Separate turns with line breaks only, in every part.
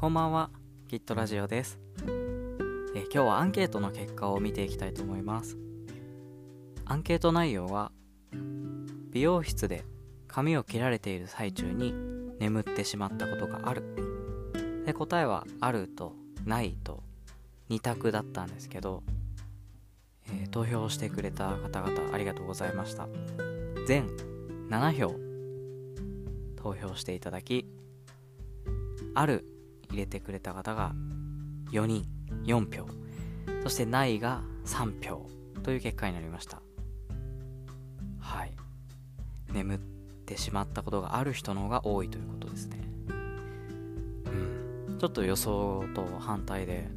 こんばんは、キットラジオです。え今日はアンケートの結果を見ていきたいと思います。アンケート内容は、美容室で髪を切られている最中に眠ってしまったことがある。で答えはあるとないと2択だったんですけど、えー投票してくれた方々ありがとうございました。全7票投票していただき、ある入れてくれた方が4人4票。そしてないが3票。という結果になりました。はい。眠ってしまったことがある人の方が多いということですね。うん。ちょっと予想と反対で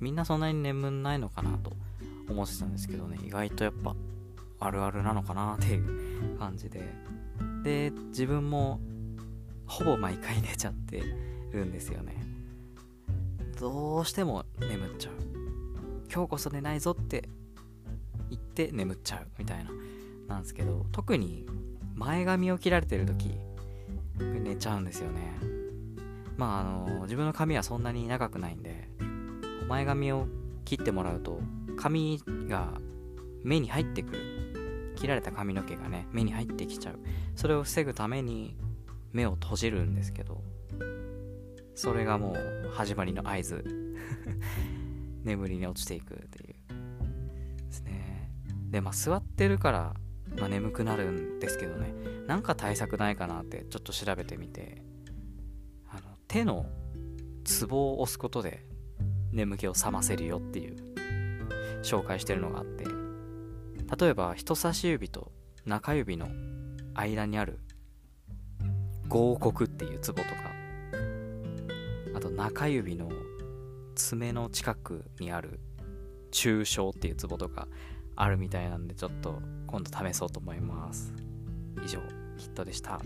みんなそんなに眠んないのかなと思ってたんですけどね。意外とやっぱあるあるなのかなっていう感じで。で自分もほぼ毎回寝ちゃってるんですよね。どうしても眠っちゃう。今日こそ寝ないぞって言って眠っちゃうみたいな。なんですけど特に前髪を切られてる時寝ちゃうんですよね。まああの自分の髪はそんなに長くないんで前髪を切ってもらうと髪が目に入ってくる。切られた髪の毛がね目に入ってきちゃう。それを防ぐために目を閉じるんですけどそれがもう始まりの合図。眠りに落ちていくっていうですね。でまあ座ってるから、まあ、眠くなるんですけどね。なんか対策ないかなってちょっと調べてみて。あの手のツボを押すことで眠気を覚ませるよっていう紹介してるのがあって。例えば人差し指と中指の間にある合谷っていうツボとかあと中指の爪の近くにある中小っていうツボとかあるみたいなんでちょっと今度試そうと思います。以上ヒットでした。